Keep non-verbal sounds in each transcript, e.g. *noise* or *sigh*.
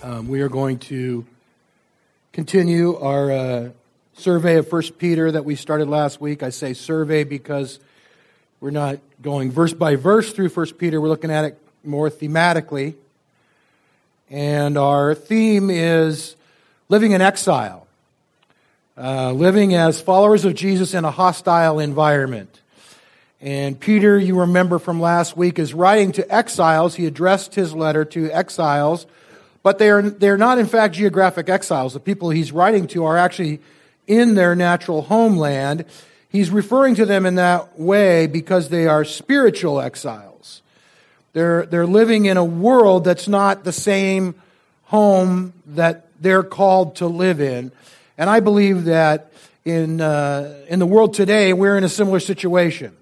Um, we are going to continue our uh, survey of First Peter that we started last week. I say survey because we're not going verse by verse through First Peter. We're looking at it more thematically, and our theme is living in exile, uh, living as followers of Jesus in a hostile environment. And Peter, you remember from last week, is writing to exiles. He addressed his letter to exiles, but they are, they're not in fact geographic exiles. The people he's writing to are actually in their natural homeland. He's referring to them in that way because they are spiritual exiles. They're, they're living in a world that's not the same home that they're called to live in. And I believe that in, uh, in the world today, we're in a similar situation.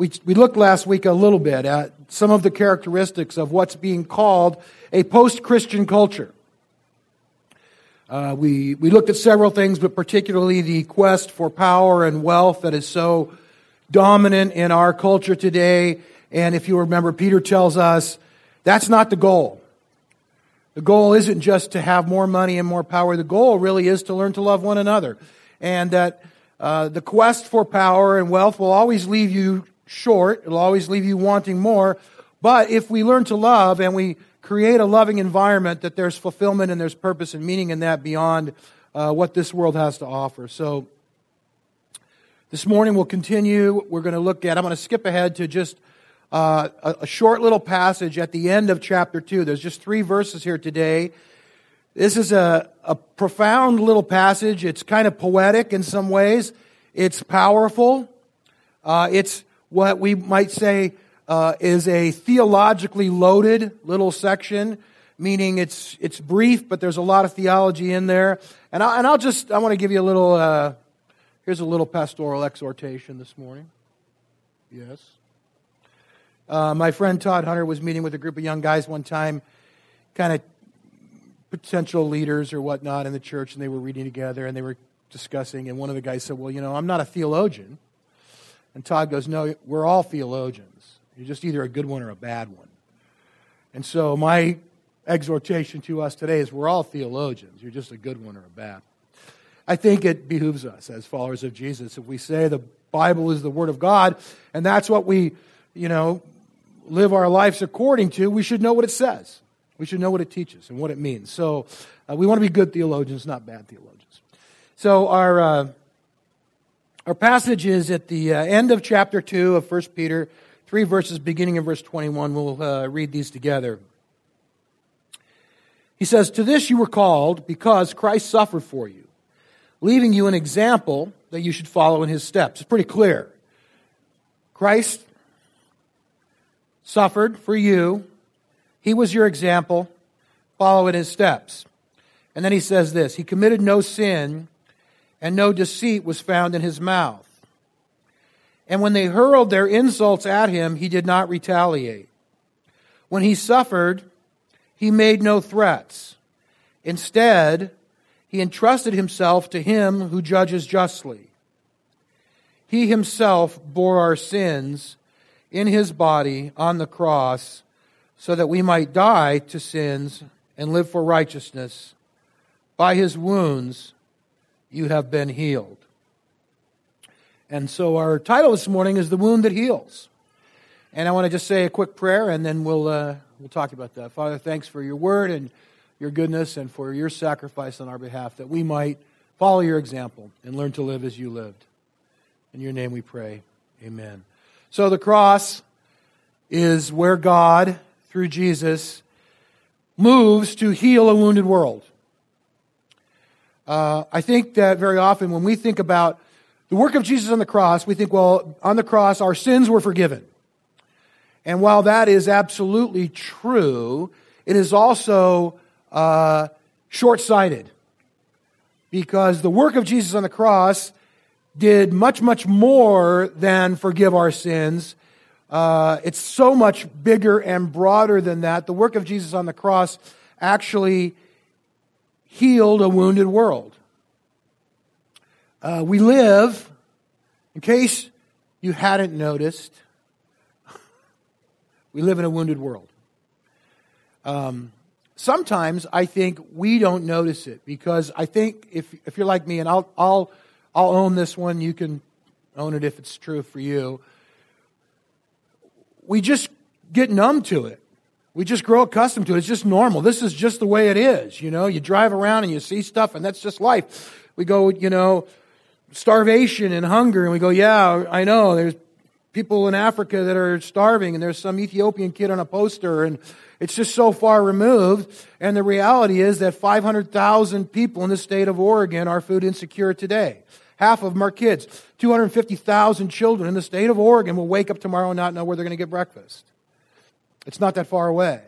We, we looked last week a little bit at some of the characteristics of what's being called a post Christian culture. Uh, we, we looked at several things, but particularly the quest for power and wealth that is so dominant in our culture today. And if you remember, Peter tells us that's not the goal. The goal isn't just to have more money and more power. The goal really is to learn to love one another. And that uh, the quest for power and wealth will always leave you short. It'll always leave you wanting more. But if we learn to love and we create a loving environment, that there's fulfillment and there's purpose and meaning in that beyond uh, what this world has to offer. So this morning we'll continue. We're going to look at, I'm going to skip ahead to just uh, a, a short little passage at the end of chapter 2. There's just three verses here today. This is a, a profound little passage. It's kind of poetic in some ways. It's powerful. Uh, it's what we might say uh, is a theologically loaded little section, meaning it's it's brief, but there's a lot of theology in there. And, I, and I'll just I want to give you a little. Uh, here's a little pastoral exhortation this morning. Yes. Uh, my friend Todd Hunter was meeting with a group of young guys one time, kind of potential leaders or whatnot in the church, and they were reading together and they were discussing. And one of the guys said, "Well, you know, I'm not a theologian." And Todd goes, No, we're all theologians. You're just either a good one or a bad one. And so my exhortation to us today is we're all theologians. You're just a good one or a bad. I think it behooves us as followers of Jesus if we say the Bible is the Word of God and that's what we, you know, live our lives according to, we should know what it says. We should know what it teaches and what it means. So uh, we want to be good theologians, not bad theologians. So our. Uh, our passage is at the uh, end of chapter 2 of 1 Peter, three verses beginning in verse 21. We'll uh, read these together. He says, To this you were called because Christ suffered for you, leaving you an example that you should follow in his steps. It's pretty clear. Christ suffered for you. He was your example. Follow in his steps. And then he says this He committed no sin and no deceit was found in his mouth. And when they hurled their insults at him, he did not retaliate. When he suffered, he made no threats. Instead, he entrusted himself to him who judges justly. He himself bore our sins in his body on the cross so that we might die to sins and live for righteousness. By his wounds, you have been healed. And so our title this morning is The Wound That Heals. And I want to just say a quick prayer and then we'll, uh, we'll talk about that. Father, thanks for your word and your goodness and for your sacrifice on our behalf that we might follow your example and learn to live as you lived. In your name we pray. Amen. So the cross is where God, through Jesus, moves to heal a wounded world. Uh, I think that very often when we think about the work of Jesus on the cross, we think, well, on the cross, our sins were forgiven. And while that is absolutely true, it is also uh, short sighted. Because the work of Jesus on the cross did much, much more than forgive our sins. Uh, it's so much bigger and broader than that. The work of Jesus on the cross actually healed a wounded world. Uh, we live, in case you hadn't noticed, *laughs* we live in a wounded world. Um, sometimes I think we don't notice it because I think if, if you're like me, and I'll, I'll, I'll own this one, you can own it if it's true for you. We just get numb to it. We just grow accustomed to it. It's just normal. This is just the way it is. You know, you drive around and you see stuff, and that's just life. We go, you know, starvation and hunger, and we go, yeah, I know. There's people in Africa that are starving, and there's some Ethiopian kid on a poster, and it's just so far removed. And the reality is that 500,000 people in the state of Oregon are food insecure today. Half of them are kids. 250,000 children in the state of Oregon will wake up tomorrow and not know where they're going to get breakfast. It's not that far away.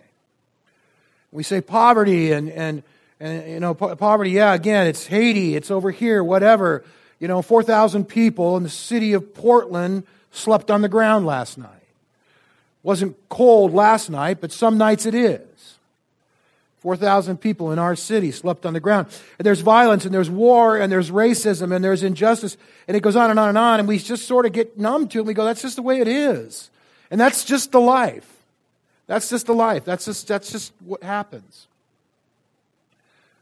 We say poverty and, and, and you know, poverty, yeah, again, it's Haiti, it's over here, whatever. You know, 4,000 people in the city of Portland slept on the ground last night. Wasn't cold last night, but some nights it is. 4,000 people in our city slept on the ground. And there's violence and there's war and there's racism and there's injustice and it goes on and on and on and we just sort of get numb to it and we go, that's just the way it is. And that's just the life. That's just the life. That's just, that's just what happens.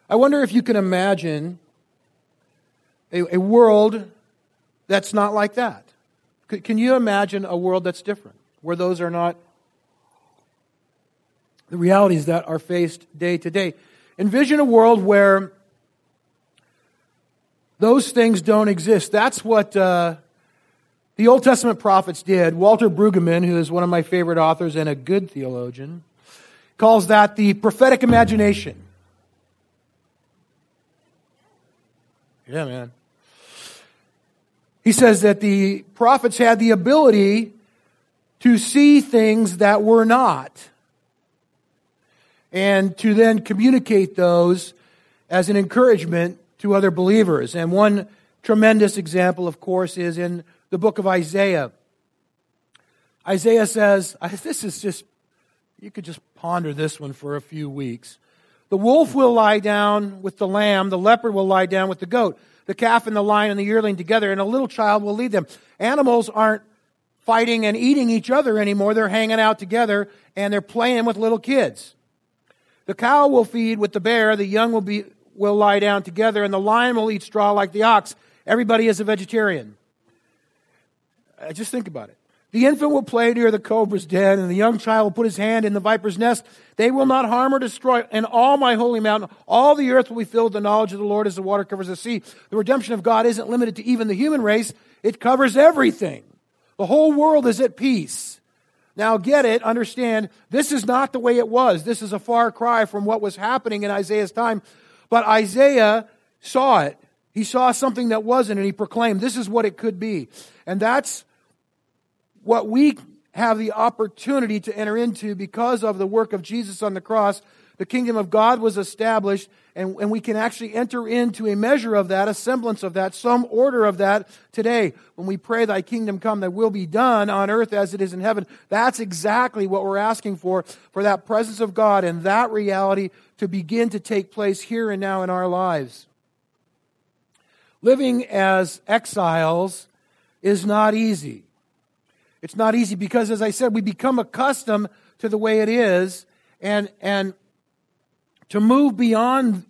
I wonder if you can imagine a, a world that's not like that. Can you imagine a world that's different, where those are not the realities that are faced day to day? Envision a world where those things don't exist. That's what uh, the Old Testament prophets did. Walter Brueggemann, who is one of my favorite authors and a good theologian, calls that the prophetic imagination. Yeah, man. He says that the prophets had the ability to see things that were not and to then communicate those as an encouragement to other believers. And one tremendous example, of course, is in the book of Isaiah. Isaiah says, this is just, you could just ponder this one for a few weeks. The wolf will lie down with the lamb, the leopard will lie down with the goat the calf and the lion and the yearling together, and a little child will lead them. Animals aren't fighting and eating each other anymore. They're hanging out together and they're playing with little kids. The cow will feed with the bear, the young will be will lie down together, and the lion will eat straw like the ox. Everybody is a vegetarian. Uh, just think about it. The infant will play near the cobra's den, and the young child will put his hand in the viper's nest. They will not harm or destroy. And all my holy mountain, all the earth will be filled with the knowledge of the Lord as the water covers the sea. The redemption of God isn't limited to even the human race, it covers everything. The whole world is at peace. Now, get it, understand, this is not the way it was. This is a far cry from what was happening in Isaiah's time. But Isaiah saw it. He saw something that wasn't, and he proclaimed, This is what it could be. And that's what we have the opportunity to enter into because of the work of Jesus on the cross. The kingdom of God was established, and, and we can actually enter into a measure of that, a semblance of that, some order of that today. When we pray, Thy kingdom come, Thy will be done on earth as it is in heaven. That's exactly what we're asking for, for that presence of God and that reality to begin to take place here and now in our lives. Living as exiles is not easy. It's not easy because, as I said, we become accustomed to the way it is, and, and to move beyond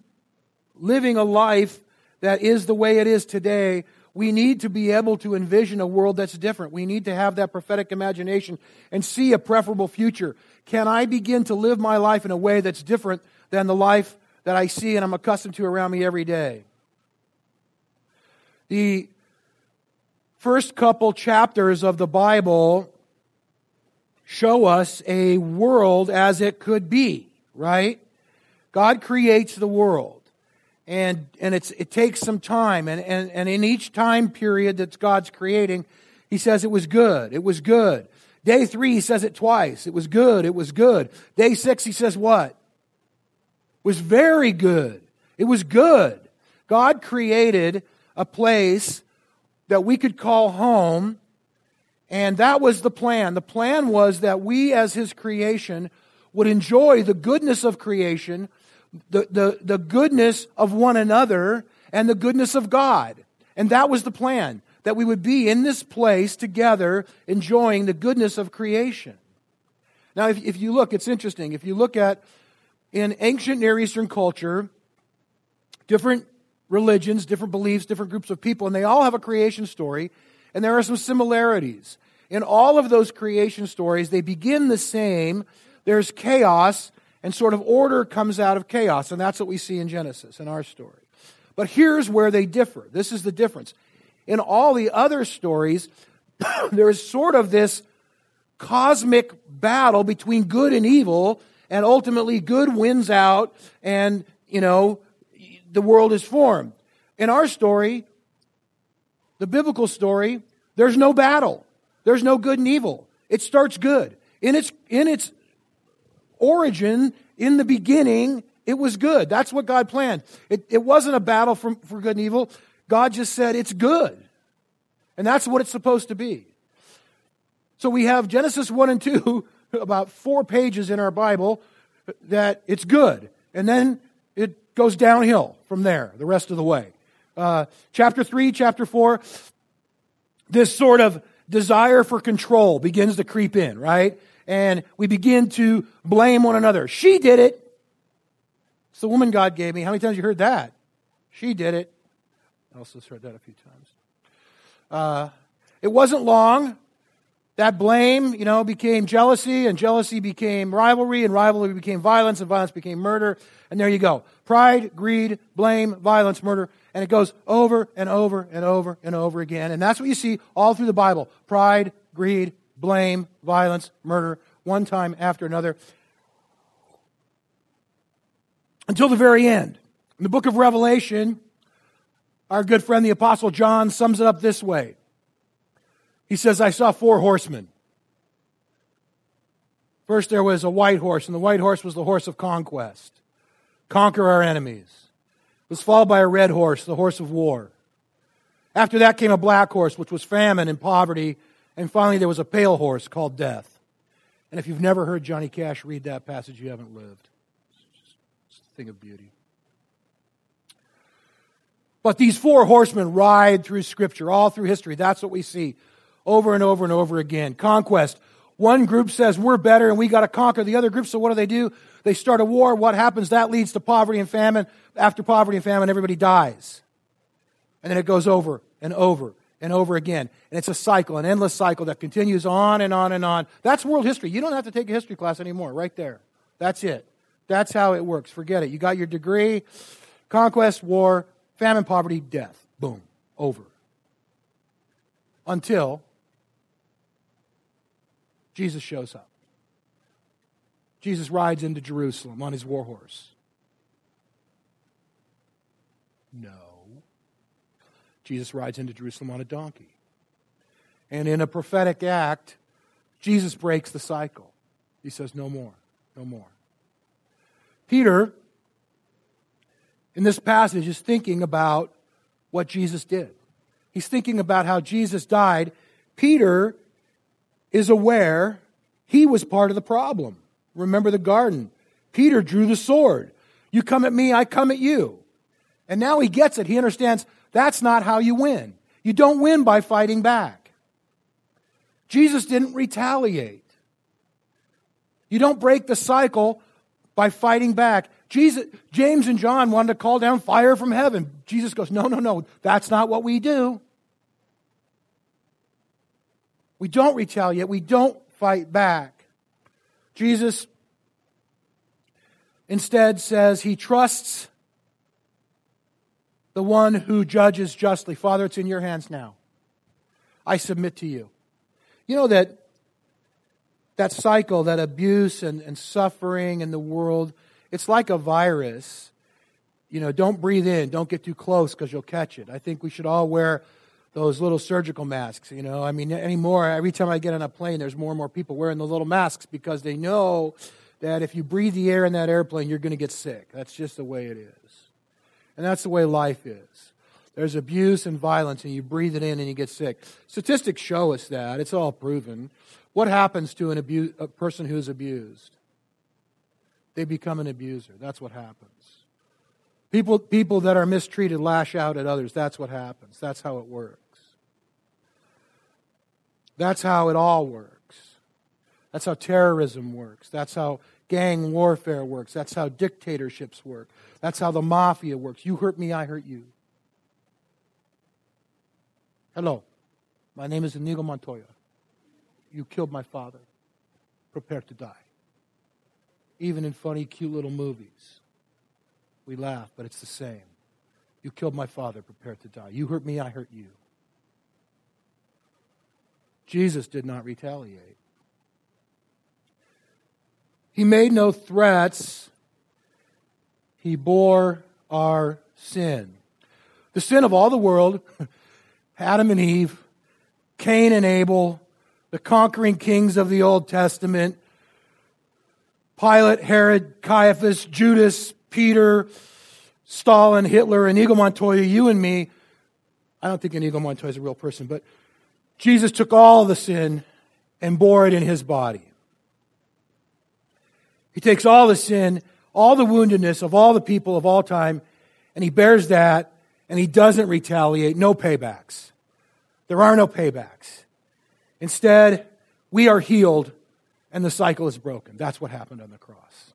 living a life that is the way it is today, we need to be able to envision a world that's different. We need to have that prophetic imagination and see a preferable future. Can I begin to live my life in a way that's different than the life that I see and I'm accustomed to around me every day? The first couple chapters of the Bible show us a world as it could be, right? God creates the world. And, and it's, it takes some time. And, and, and in each time period that God's creating, He says it was good. It was good. Day three, He says it twice. It was good. It was good. Day six, He says what? It was very good. It was good. God created a place that we could call home. And that was the plan. The plan was that we, as His creation, would enjoy the goodness of creation, the, the, the goodness of one another, and the goodness of God. And that was the plan, that we would be in this place together, enjoying the goodness of creation. Now, if, if you look, it's interesting. If you look at in ancient Near Eastern culture, different religions, different beliefs, different groups of people, and they all have a creation story, and there are some similarities. In all of those creation stories, they begin the same. There's chaos, and sort of order comes out of chaos, and that's what we see in Genesis, in our story. But here's where they differ. This is the difference. In all the other stories, *coughs* there is sort of this cosmic battle between good and evil, and ultimately good wins out, and, you know, the world is formed. In our story, the biblical story, there's no battle. There's no good and evil. It starts good. In its, in its origin, in the beginning, it was good. That's what God planned. It, it wasn't a battle for, for good and evil. God just said it's good. And that's what it's supposed to be. So we have Genesis 1 and 2, *laughs* about four pages in our Bible, that it's good. And then it goes downhill from there the rest of the way. Uh, chapter 3, chapter 4, this sort of desire for control begins to creep in, right? And we begin to blame one another. She did it. It's the woman God gave me. How many times you heard that? She did it. I also heard that a few times. Uh, it wasn't long. That blame, you know, became jealousy, and jealousy became rivalry, and rivalry became violence, and violence became murder. And there you go. Pride, greed, blame, violence, murder. And it goes over and over and over and over again. And that's what you see all through the Bible. Pride, greed, blame, violence, murder, one time after another. Until the very end. In the book of Revelation, our good friend the Apostle John sums it up this way. He says, I saw four horsemen. First, there was a white horse, and the white horse was the horse of conquest. Conquer our enemies. It was followed by a red horse, the horse of war. After that came a black horse, which was famine and poverty. And finally, there was a pale horse called death. And if you've never heard Johnny Cash read that passage, you haven't lived. It's, a thing of beauty. But these four horsemen ride through Scripture, all through history. That's what we see over and over and over again. Conquest. One group says we're better and we got to conquer the other group. So what do they do? They start a war. What happens? That leads to poverty and famine. After poverty and famine, everybody dies. And then it goes over and over and over again. And it's a cycle, an endless cycle that continues on and on and on. That's world history. You don't have to take a history class anymore, right there. That's it. That's how it works. Forget it. You got your degree, conquest, war, famine, poverty, death. Boom. Over. Until Jesus shows up. Jesus rides into Jerusalem on his war horse. No. Jesus rides into Jerusalem on a donkey. And in a prophetic act, Jesus breaks the cycle. He says, No more, no more. Peter, in this passage, is thinking about what Jesus did. He's thinking about how Jesus died. Peter is aware he was part of the problem. Remember the garden. Peter drew the sword. You come at me, I come at you. And now he gets it. He understands that's not how you win. You don't win by fighting back. Jesus didn't retaliate. You don't break the cycle by fighting back. Jesus, James and John wanted to call down fire from heaven. Jesus goes, No, no, no, that's not what we do. We don't retaliate. We don't fight back. Jesus instead says he trusts the one who judges justly. Father, it's in your hands now. I submit to you. You know that that cycle, that abuse and, and suffering in the world, it's like a virus. You know, don't breathe in, don't get too close because you'll catch it. I think we should all wear those little surgical masks. You know, I mean, anymore, every time I get on a plane, there's more and more people wearing the little masks because they know that if you breathe the air in that airplane, you're going to get sick. That's just the way it is. And that's the way life is. There's abuse and violence, and you breathe it in and you get sick. Statistics show us that. It's all proven. What happens to an abu- a person who's abused? They become an abuser. That's what happens. People, people that are mistreated lash out at others. That's what happens. That's how it works. That's how it all works. That's how terrorism works. That's how gang warfare works. That's how dictatorships work. That's how the mafia works. You hurt me, I hurt you. Hello, my name is Inigo Montoya. You killed my father. Prepare to die. Even in funny, cute little movies, we laugh, but it's the same. You killed my father. Prepare to die. You hurt me, I hurt you. Jesus did not retaliate. He made no threats. He bore our sin. The sin of all the world, *laughs* Adam and Eve, Cain and Abel, the conquering kings of the Old Testament, Pilate, Herod, Caiaphas, Judas, Peter, Stalin, Hitler, Inigo Montoya, you and me. I don't think Inigo Montoya is a real person, but Jesus took all the sin and bore it in his body. He takes all the sin, all the woundedness of all the people of all time, and he bears that, and he doesn't retaliate. No paybacks. There are no paybacks. Instead, we are healed, and the cycle is broken. That's what happened on the cross.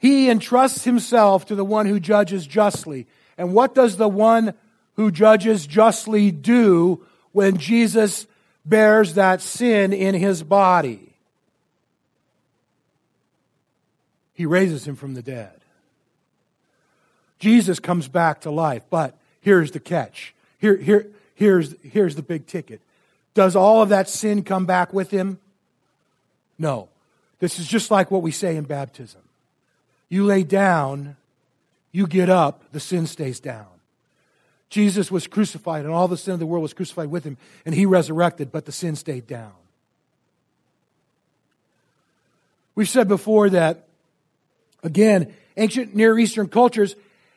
He entrusts himself to the one who judges justly. And what does the one who judges justly do when Jesus bears that sin in his body? he raises him from the dead. Jesus comes back to life, but here's the catch. Here, here, here's, here's the big ticket. Does all of that sin come back with him? No. This is just like what we say in baptism. You lay down, you get up, the sin stays down. Jesus was crucified, and all the sin of the world was crucified with him, and he resurrected, but the sin stayed down. We've said before that Again, ancient Near Eastern cultures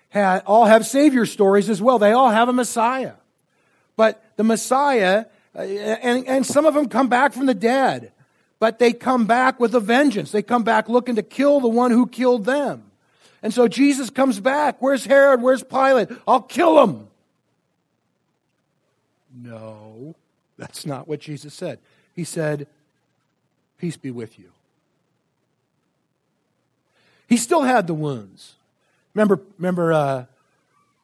had, all have Savior stories as well. They all have a Messiah. But the Messiah, uh, and, and some of them come back from the dead, but they come back with a vengeance. They come back looking to kill the one who killed them. And so Jesus comes back. Where's Herod? Where's Pilate? I'll kill him. No, that's not what Jesus said. He said, Peace be with you. He still had the wounds. Remember, remember uh,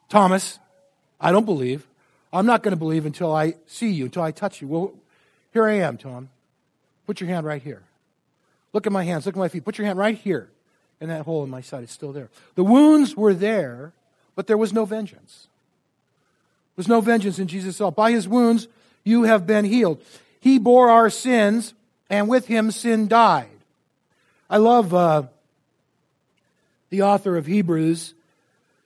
Thomas? I don't believe. I'm not going to believe until I see you, until I touch you. Well, here I am, Tom. Put your hand right here. Look at my hands. Look at my feet. Put your hand right here. And that hole in my side is still there. The wounds were there, but there was no vengeance. There was no vengeance in Jesus' self. By his wounds, you have been healed. He bore our sins, and with him, sin died. I love uh, the author of Hebrews,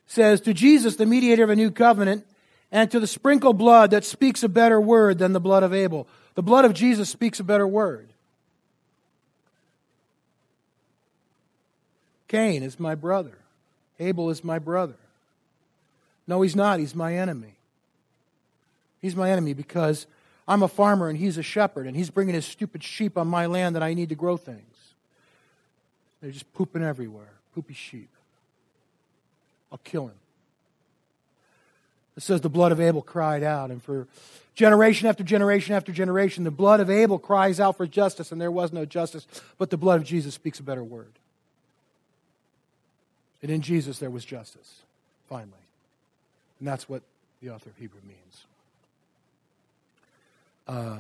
says, To Jesus, the mediator of a new covenant, and to the sprinkled blood that speaks a better word than the blood of Abel. The blood of Jesus speaks a better word. Cain is my brother. Abel is my brother. No, he's not. He's my enemy. He's my enemy because I'm a farmer and he's a shepherd and he's bringing his stupid sheep on my land that I need to grow things. They're just pooping everywhere poopy sheep. I'll kill him. It says the blood of Abel cried out, and for generation after generation after generation, the blood of Abel cries out for justice, and there was no justice, but the blood of Jesus speaks a better word. And in Jesus there was justice, finally. And that's what the author of Hebrew means. Uh,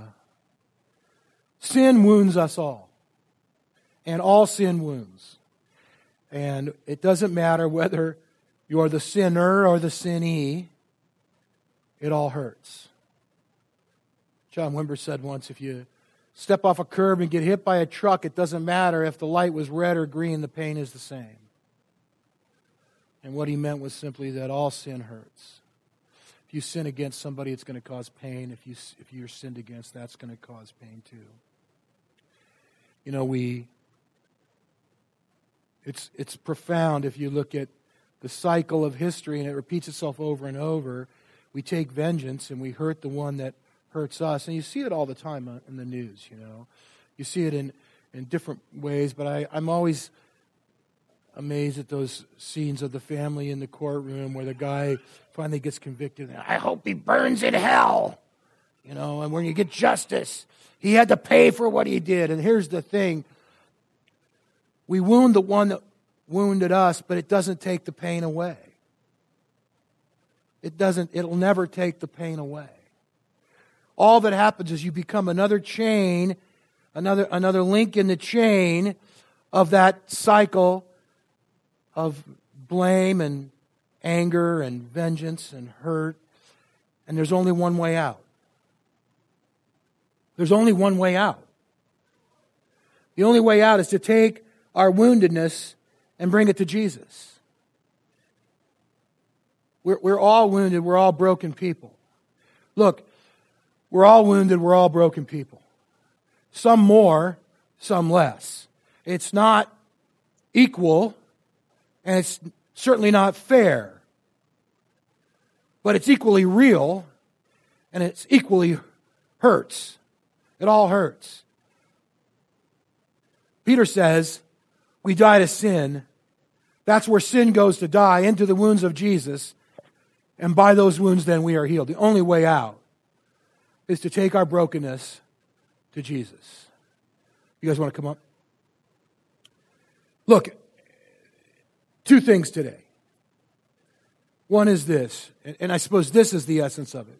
sin wounds us all, and all sin wounds. And it doesn't matter whether you're the sinner or the sinnee, it all hurts. John Wimber said once if you step off a curb and get hit by a truck, it doesn't matter if the light was red or green, the pain is the same. And what he meant was simply that all sin hurts. You sin against somebody, it's going to cause pain. If, you, if you're sinned against, that's going to cause pain too. You know, we it's, it's profound if you look at the cycle of history and it repeats itself over and over. We take vengeance and we hurt the one that hurts us. And you see it all the time uh, in the news, you know. You see it in, in different ways, but I, I'm always amazed at those scenes of the family in the courtroom where the guy finally gets convicted. I hope he burns in hell. You know, and when you get justice, he had to pay for what he did. And here's the thing We wound the one that wounded us, but it doesn't take the pain away. It doesn't, it'll never take the pain away. All that happens is you become another chain, another, another link in the chain of that cycle of blame and anger and vengeance and hurt. And there's only one way out. There's only one way out. The only way out is to take our woundedness and bring it to Jesus. We're, we're all wounded, we're all broken people. Look, we're all wounded, we're all broken people. Some more, some less. It's not equal, and it's certainly not fair. But it's equally real, and it's equally hurts. It all hurts. Peter says, We die to sin. That's where sin goes to die, into the wounds of Jesus. And by those wounds, then we are healed. The only way out is to take our brokenness to Jesus. You guys want to come up? Look, two things today. One is this, and I suppose this is the essence of it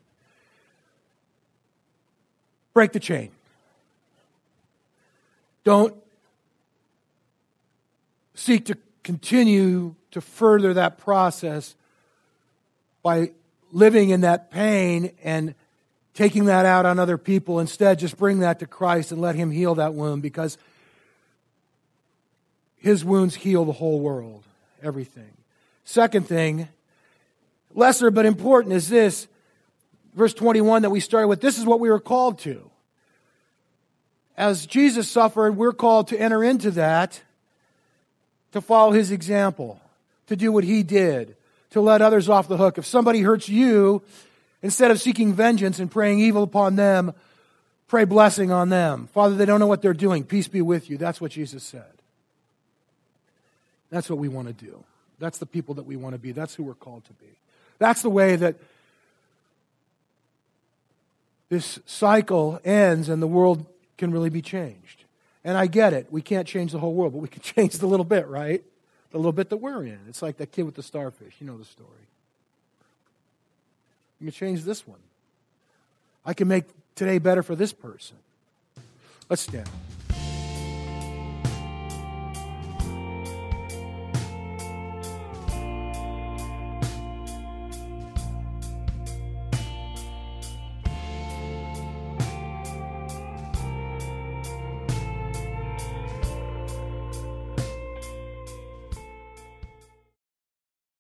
break the chain. Don't seek to continue to further that process by living in that pain and taking that out on other people. Instead, just bring that to Christ and let Him heal that wound because His wounds heal the whole world, everything. Second thing, lesser but important, is this verse 21 that we started with. This is what we were called to. As Jesus suffered, we're called to enter into that, to follow His example, to do what He did, to let others off the hook. If somebody hurts you, Instead of seeking vengeance and praying evil upon them, pray blessing on them. Father, they don't know what they're doing. Peace be with you. That's what Jesus said. That's what we want to do. That's the people that we want to be. That's who we're called to be. That's the way that this cycle ends and the world can really be changed. And I get it. We can't change the whole world, but we can *laughs* change the little bit, right? The little bit that we're in. It's like that kid with the starfish. You know the story. You can change this one. I can make today better for this person. Let's stand.